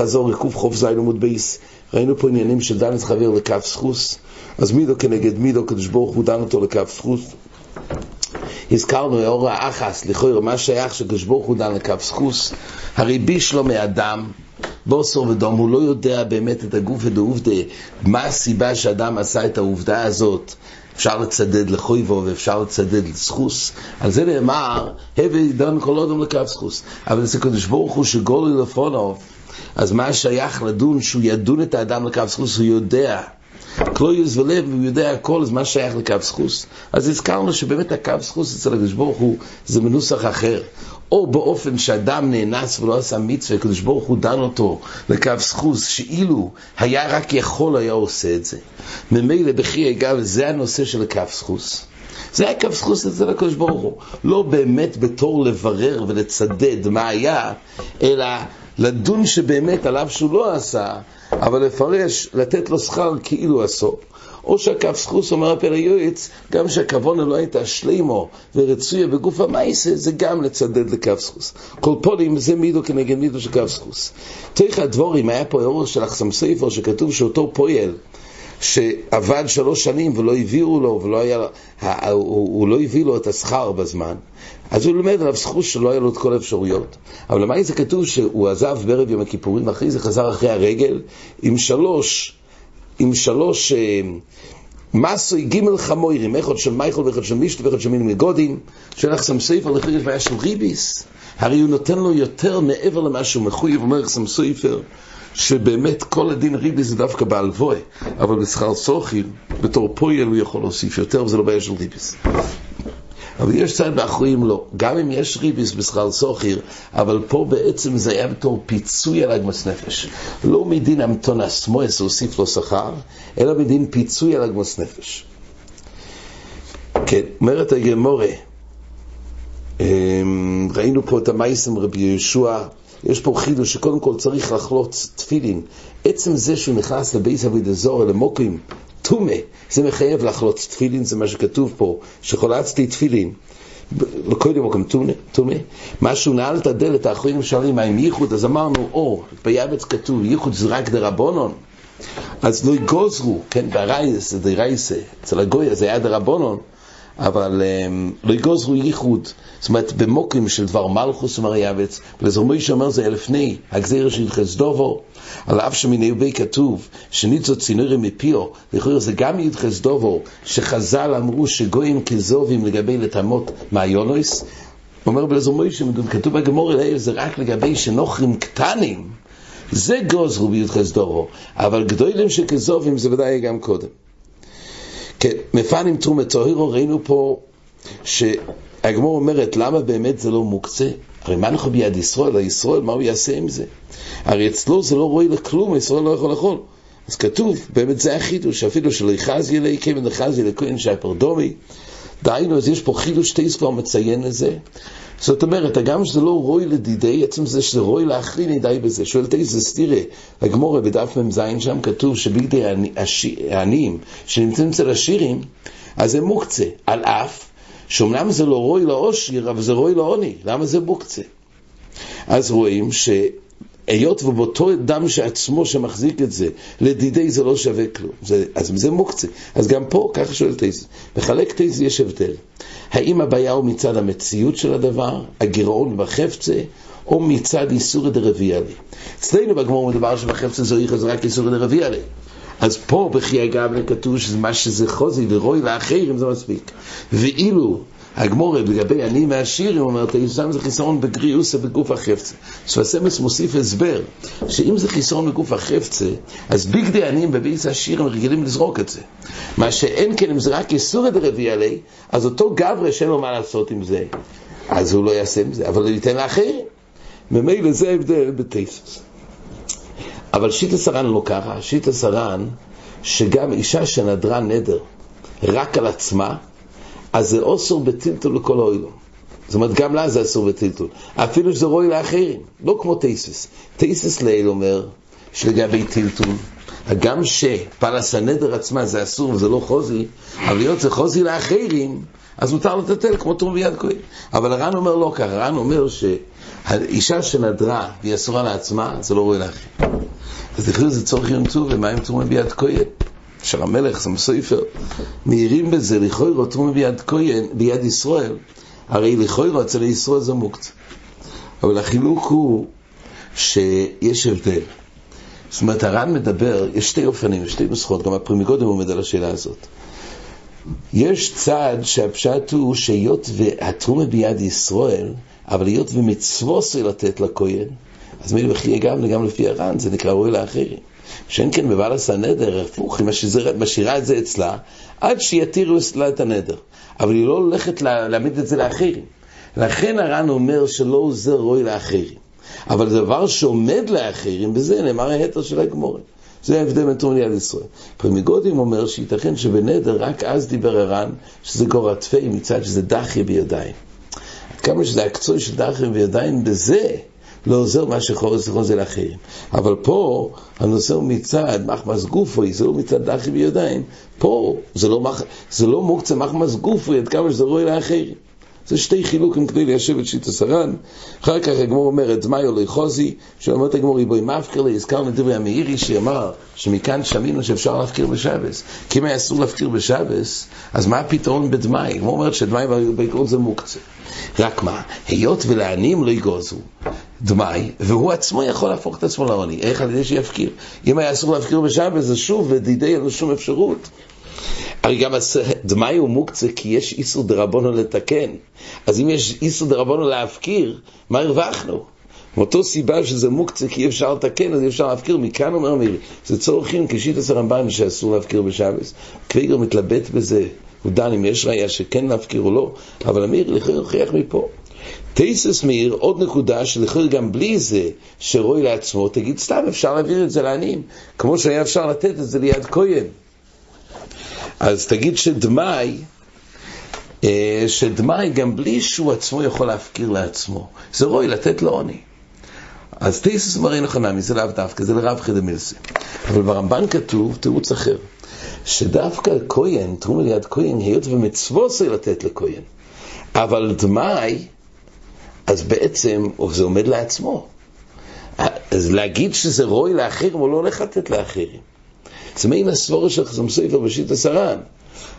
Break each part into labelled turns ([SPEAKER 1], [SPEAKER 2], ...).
[SPEAKER 1] חזור זין עמוד בייס, ראינו פה עניינים של דן חבר לקו סחוס, אז מידו כנגד מידו, קדוש ברוך הוא דן אותו לקו סחוס. הזכרנו אור האחס, לכאורה מה שייך שקדוש ברוך הוא דן לקו סחוס, הרי ביש לו מאדם, בוסו ודום, הוא לא יודע באמת את הגוף ודעובדה, מה הסיבה שאדם עשה את העובדה הזאת. אפשר לצדד לחויבו ואפשר לצדד לסחוס. על זה נאמר, הביא דן כל אדם לקו סחוס. אבל זה קדוש ברוך הוא שגולי לפונוב, אז מה שייך לדון, שהוא ידון את האדם לקו סחוס, הוא יודע. קלויוס ולב, הוא יודע הכל, אז מה שייך לקו סחוס? אז הזכרנו שבאמת הקו סחוס אצל הקדוש ברוך הוא זה מנוסח אחר. או באופן שאדם נאנס ולא עשה מצווה, הקדוש ברוך הוא דן אותו לקו סחוס, שאילו היה רק יכול היה עושה את זה. ממילא בכי אגב, זה הנושא של הקו סחוס. זה היה קו סחוס אצל הקדוש ברוך הוא. לא באמת בתור לברר ולצדד מה היה, אלא לדון שבאמת עליו שהוא לא עשה, אבל לפרש, לתת לו שכר כאילו עשו. או שהקו סחוס אומר הפר היועץ, גם שהכוונה לא הייתה שלימו ורצויה בגוף המייסה, זה גם לצדד לקו סחוס. כל פולים זה מידו כנגד מידו של קו סחוס. תוך הדבורים, היה פה אור של אחסם ספר שכתוב שאותו פועל שעבד שלוש שנים ולא הביאו לו, ולא היה, הוא, הוא לא הביא לו את השכר בזמן, אז הוא לומד עליו זכות שלא היה לו את כל האפשרויות. אבל למה זה כתוב שהוא עזב בערב יום הכיפורים, ואחרי זה חזר אחרי הרגל עם שלוש, עם שלוש אה, מסוי גימל חמוירים, אחד של מייכל ואחד של מישט ואחד של מינים מגודים, שלח שם ספר לחריש בעיה של ריביס, הרי הוא נותן לו יותר מעבר למה שהוא מחויב, אומר שם ספר, שבאמת כל הדין ריבי זה דווקא בעל בואה, אבל בשכר סוכיר, בתור פועל הוא יכול להוסיף יותר, וזה לא בעיה של ריביס. אבל יש צד באחרים לא. גם אם יש ריביס בשכר סוכיר, אבל פה בעצם זה היה בתור פיצוי על הגמוס נפש. לא מדין המתון הסמואס הוסיף לו שכר, אלא מדין פיצוי על הגמוס נפש. כן, אומרת הגמורה, אמ, ראינו פה את המייסם רבי יהושע, יש פה חידוש שקודם כל צריך לחלוץ תפילין. עצם זה שהוא נכנס לבייס אבי דזור, למוקים, טומא, זה מחייב לחלוץ תפילין, זה מה שכתוב פה, שחולצתי תפילין. הוא גם טומא, מה שהוא נעל את הדלת, האחרונים שואלים מה עם ייחוד, אז אמרנו, או, ביאבץ כתוב, ייחוד זה רק דרבונון, אז לא יגוזרו, כן, ברייס, דרייסה, אצל הגויה זה היה דרבונון, אבל לא יגוזרו ייחוד, זאת אומרת במוקרים של דבר מלכוס ומריאבץ, ולזרמוי שאומר זה לפני הגזירה של חסדובו, על אף שמיני בי כתוב שניצו צינורי מפיו, לכאורה זה גם יד חסדובו, שחז"ל אמרו שגויים כזובים לגבי לטמות מהיונויס, אומר בלזרמוי שכתוב בגמור אליהם זה רק לגבי שנוכרים קטנים, זה גוזרו בי"ח דורו, אבל גדולים שכזובים זה ודאי גם קודם. כן, מפנים תרומת טוהרו, ראינו פה שהגמור אומרת, למה באמת זה לא מוקצה? הרי מה אנחנו ביד ישראל? הישראל, מה הוא יעשה עם זה? הרי אצלו זה לא רואה לכלום, ישראל לא יכול לאכול. אז כתוב, באמת זה החידוש, אפילו שלא יחז ילי כבן יחז ילי כהן שייפר דומי. דהיינו, אז יש פה חידוש טייס כבר מציין את זה. זאת אומרת, הגם שזה לא רוי לדידי, עצם זה שזה רוי לאחרים, די בזה. שואל טייס, אז תראה, הגמורה בדף מ"ז שם כתוב שבגדי העניים שנמצאים אצל השירים, אז זה מוקצה, על אף שאומנם זה לא רוי לאושיר, אבל זה רוי לעוני. למה זה מוקצה? אז רואים ש... היות ובאותו דם שעצמו שמחזיק את זה, לדידי זה לא שווה כלום. זה, אז זה מוקצה. אז גם פה, ככה שואל טייס, בחלק טייס יש הבדל. האם הבעיה הוא מצד המציאות של הדבר, הגירעון בחפצה, או מצד איסור דרביאלי? אצלנו בגמור מדובר שבחפצה זו איכו זה רק איסור דרביאלי. אז פה בכי הגבלה כתוב שמה שזה חוזי ורוי לאחרים זה מספיק. ואילו הגמורת לגבי עני מהשירים אומרת, שם זה חיסרון בגריוסה בגוף החפצה. ספסמס מוסיף הסבר, שאם זה חיסרון בגוף החפצה, אז בגדי עניים בביס השירים רגילים לזרוק את זה. מה שאין כן, אם זה רק איסור דרבי עלי, אז אותו גברה שאין לו מה לעשות עם זה, אז הוא לא יעשה עם זה, אבל הוא ייתן לאחרים. ממילא זה ההבדל בתייסוס. אבל שיטה סרן לא ככה, שיטה סרן שגם אישה שנדרה נדר רק על עצמה, אז זה אוסור בטלטול לכל האוילום. זאת אומרת, גם לה זה אסור בטלטול. אפילו שזה רואי לאחרים, לא כמו טייסס. טייסס ליל אומר שלגבי טלטול, הגם שפלס הנדר עצמה זה אסור וזה לא חוזי, אבל להיות זה חוזי לאחרים, אז מותר לטלטל כמו תום ביד כהן. אבל הר"ן אומר לא ככה, הר"ן אומר האישה שנדרה והיא אסורה לעצמה, זה לא רואה לאחרים. אז לכאורה זה צורך יום טוב, ומה אם תרומה ביד כהן? של המלך, זה מסויפר. מעירים בזה, לכאורה תרומה ביד כהן, ביד ישראל, הרי לכאורה אצל ישראל זה מוקצה. אבל החילוק הוא שיש הבדל. זאת אומרת, הר"ן מדבר, יש שתי אופנים, שתי נוסחות, גם הפרימיגודם עומד על השאלה הזאת. יש צד שהפשט הוא שהיות והתרומה ביד ישראל, אבל היות ומצוו זה לתת לכהן, אז מילא בכי גם, גם לפי הר"ן, זה נקרא ראוי לאחרים. שאין כן בבעל עשה נדר, הפוך, היא משאירה את זה אצלה, עד שיתירו אצלה את הנדר. אבל היא לא הולכת להעמיד את זה לאחרים. לכן הר"ן אומר שלא עוזר רוי לאחרים. אבל דבר שעומד לאחרים, בזה נאמר ההתר של הגמורת. זה ההבדל בין תרומה ליד ישראל. פרמיגודים אומר שייתכן שבנדר רק אז דיבר הר"ן שזה גורתפי מצד שזה דחי בידיים. עד כמה שזה הקצוי של דחי בידיים, בזה לא עוזר מה שחורס לכל זה לאחרים. אבל פה הנושא הוא מצד מחמס גופוי, זה לא מצד דחי בידיים. פה זה לא, מח... זה לא מוקצה מחמס גופוי, עד כמה שזה רואה לאחרים. זה שתי חילוקים כדי ליישב את שיטה סרן. אחר כך הגמור אומרת, זמאי או חוזי, שאומרת הגמור, ריבוי מפקר לי, הזכרנו דברי המאירי שאמר שמכאן שמינו שאפשר להפקיר בשבס. כי אם היה אסור להפקיר בשבס, אז מה הפתרון בדמאי? הגמור אומרת שדמאי בעיקרון זה מוקצה. רק מה, היות ולעניים לא יגוזו דמאי, והוא עצמו יכול להפוך את עצמו לעוני. איך על ידי שיפקיר? אם היה אסור להפקיר בשבס, אז שוב, ודידי אין לו שום אפשרות. הרי גם דמאי הוא מוקצה כי יש איסור דרבונו לתקן. אז אם יש איסור דרבונו להפקיר, מה הרווחנו? מאותו סיבה שזה מוקצה כי אי אפשר לתקן, אז אי אפשר להפקיר. מכאן אומר מירי, זה צורכים כשיט עשר רמב"ן שאסור להפקיר בשבס. קוויגר מתלבט בזה, הוא דן אם יש ראייה שכן להפקיר או לא, אבל אמיר לכן יוכיח מפה. תייסס מאיר, עוד נקודה שלכאורה גם בלי זה שרואי לעצמו, תגיד סתם אפשר להעביר את זה לעניים, כמו שהיה אפשר לתת את זה ליד כהן. אז תגיד שדמאי, אה, שדמאי גם בלי שהוא עצמו יכול להפקיר לעצמו, זה רואי לתת לו עוני. אז תיסוס מראי נחנמי, זה לאו דווקא, זה לרב חדה מילסי. אבל ברמב"ן כתוב תירוץ אחר, שדווקא כהן, תרומה ליד כהן, היות ומצוו זה לתת לכהן. אבל דמאי, אז בעצם זה עומד לעצמו. אז להגיד שזה רואי לאחרים, הוא לא הולך לתת לאחרים. זה מעין הסבורה של חסם סופר בשיט הסרן.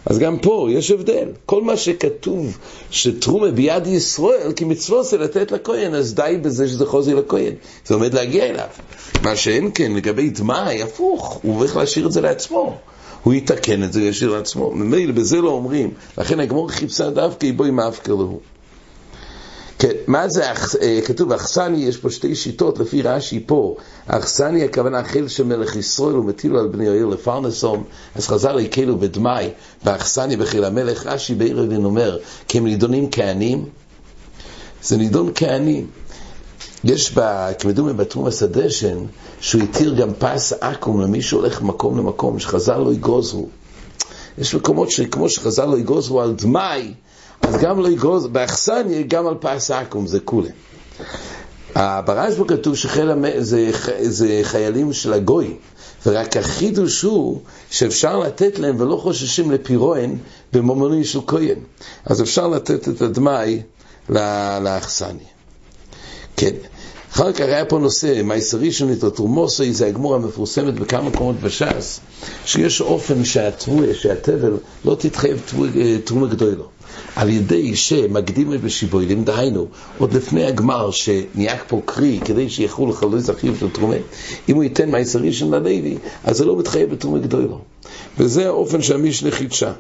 [SPEAKER 1] אז גם פה יש הבדל. כל מה שכתוב שתרומה ביד ישראל, כי מצווה זה לתת לכהן, אז די בזה שזה חוזי לכהן. זה עומד להגיע אליו. מה שאין כן לגבי דמאי, הפוך, הוא הולך להשאיר את זה לעצמו. הוא יתקן את זה, ישאיר לעצמו. ממילא בזה לא אומרים. לכן הגמור חיפשה דווקא בואי מאפקר לו. כן, מה זה, אה, כתוב אכסני, יש פה שתי שיטות לפי רש"י פה. אכסני הכוונה חיל של מלך ישראל ומטילו על בני העיר לפרנסום, אז חז"ל הקלו בדמאי, באכסני בחיל המלך, רש"י בעיר הדין אומר, כי הם נידונים כענים, זה נידון כענים. יש בה, כמדומה בתרום הסדשן, שהוא התיר גם פס עכו"ם למי שהולך ממקום למקום, שחז"ל לא יגוזרו. יש מקומות שכמו שחז"ל לא יגוזרו על דמאי, אז גם לא יגוז, באכסניה גם על פס עכו"ם, זה כולה. ברשב"א כתוב שזה חיילים של הגוי, ורק החידוש הוא שאפשר לתת להם ולא חוששים לפירוען במומני של כהן. אז אפשר לתת את הדמאי לאכסניה. כן. אחר כך היה פה נושא, מייסר ראשונית או תרומוסי, זה הגמור המפורסמת בכמה מקומות בש"ס, שיש אופן שהתבואה, שהתבל, לא תתחייב תרומה גדולו. על ידי שמקדים בשיבוילים, דהיינו, עוד לפני הגמר שניאק פה קרי, כדי שיחול לחלוץ אחיו של תרומה, אם הוא ייתן מייסר ראשון ללוי, אז זה לא מתחייב בתרומה גדולו. וזה האופן שהמשנה חידשה.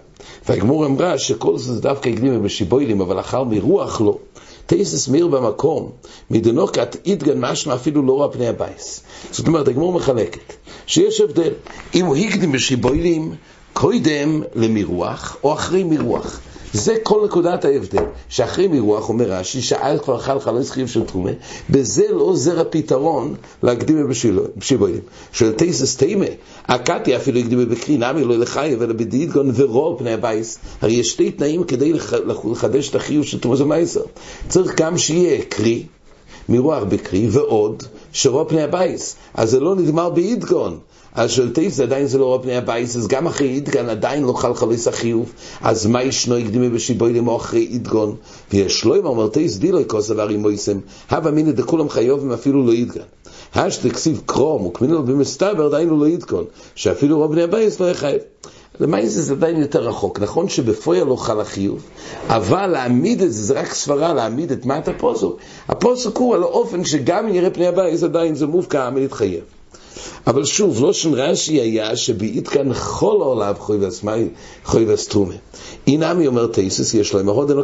[SPEAKER 1] והגמור אמרה שכל זה דווקא הקדים בשיבוילים, אבל אחר מרוח לא. טייסס מאיר במקום, מדנוקת אידגן משמע אפילו לא רע פני הבייס. זאת אומרת, הגמור מחלקת, שיש הבדל, אם הוא הקדים בשיבוילים, קודם למירוח או אחרי מירוח. זה כל נקודת ההבדל, שאחרי מרוח, אומר רש"י, שאל כבר חל חלוץ חיוב של תרומה, בזה לא עוזר הפתרון להקדים בשיבויים. של תייסס תימה, הקטי אפילו הקדימה בקרי, נמי לא לחייב, אלא בדידגון ורוב פני הבייס. הרי יש שתי תנאים כדי לחדש את החיוב של תרומה זה מייסר. צריך גם שיהיה קרי, מרוח בקרי, ועוד, שרוע פני הבייס. אז זה לא נגמר באידגון. אז של טייס עדיין זה לא רוב פני הבייס, אז גם אחרי אידגון עדיין לא חל חליס החיוב, אז מה ישנו הקדימי בשיבוי למו אחרי אידגון? ויש לו אם אומר טייס דילוי כוס דבר עם מויסם, הווה מינא דכולם חיובים אפילו לא אידגון. השתכסיב קרום וקמינו במסתבר דיינו לא אידגון, שאפילו רוב פני הבייס לא יחייב. למעשה זה עדיין יותר רחוק. נכון שבפויה לא חל החיוב, אבל להעמיד את זה, זה רק סברה להעמיד את מה את הפוסוק. הפוסוק הוא על האופן שגם אם יראה פני הבית, עדיין זה מובקע מלהתחייב. אבל שוב, לא שם רש"י היה שבעית כאן כל עולב חוי ועצמאי, חוי ועצתרומה. אינמי אומר תייסס, יש לו, אם הרודן לא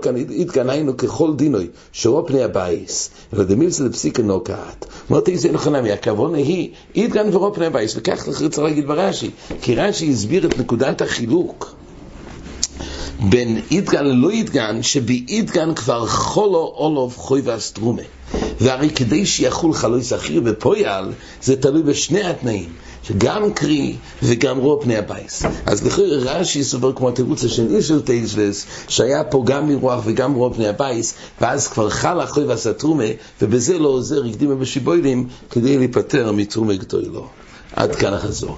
[SPEAKER 1] כאן, היינו ככל דינוי, שרו פני הבייס, אלא דמילסה לפסיקה נוקעת. אומר תייסס, אין לך נמי, הכוונה היא, עית כאן ורו פני הבייס, וכך צריך להגיד ברש"י, כי רש"י הסביר את נקודת החילוק. בין איתגן ללא איתגן, שבאיתגן כבר חולו אולוב חוי ואסטרומה. והרי כדי שיחול חלוי שכיר בפויאל, זה תלוי בשני התנאים, שגם קרי וגם רוע פני הבייס. אז לכאורה רש"י סובר כמו התירוץ של טייסלס, שהיה פה גם מרוח וגם רוע פני הבייס, ואז כבר חל החוי והסטרומה, ובזה לא עוזר הקדימה בשיבוילים, כדי להיפטר מתרומה גדולו. עד כאן החזור.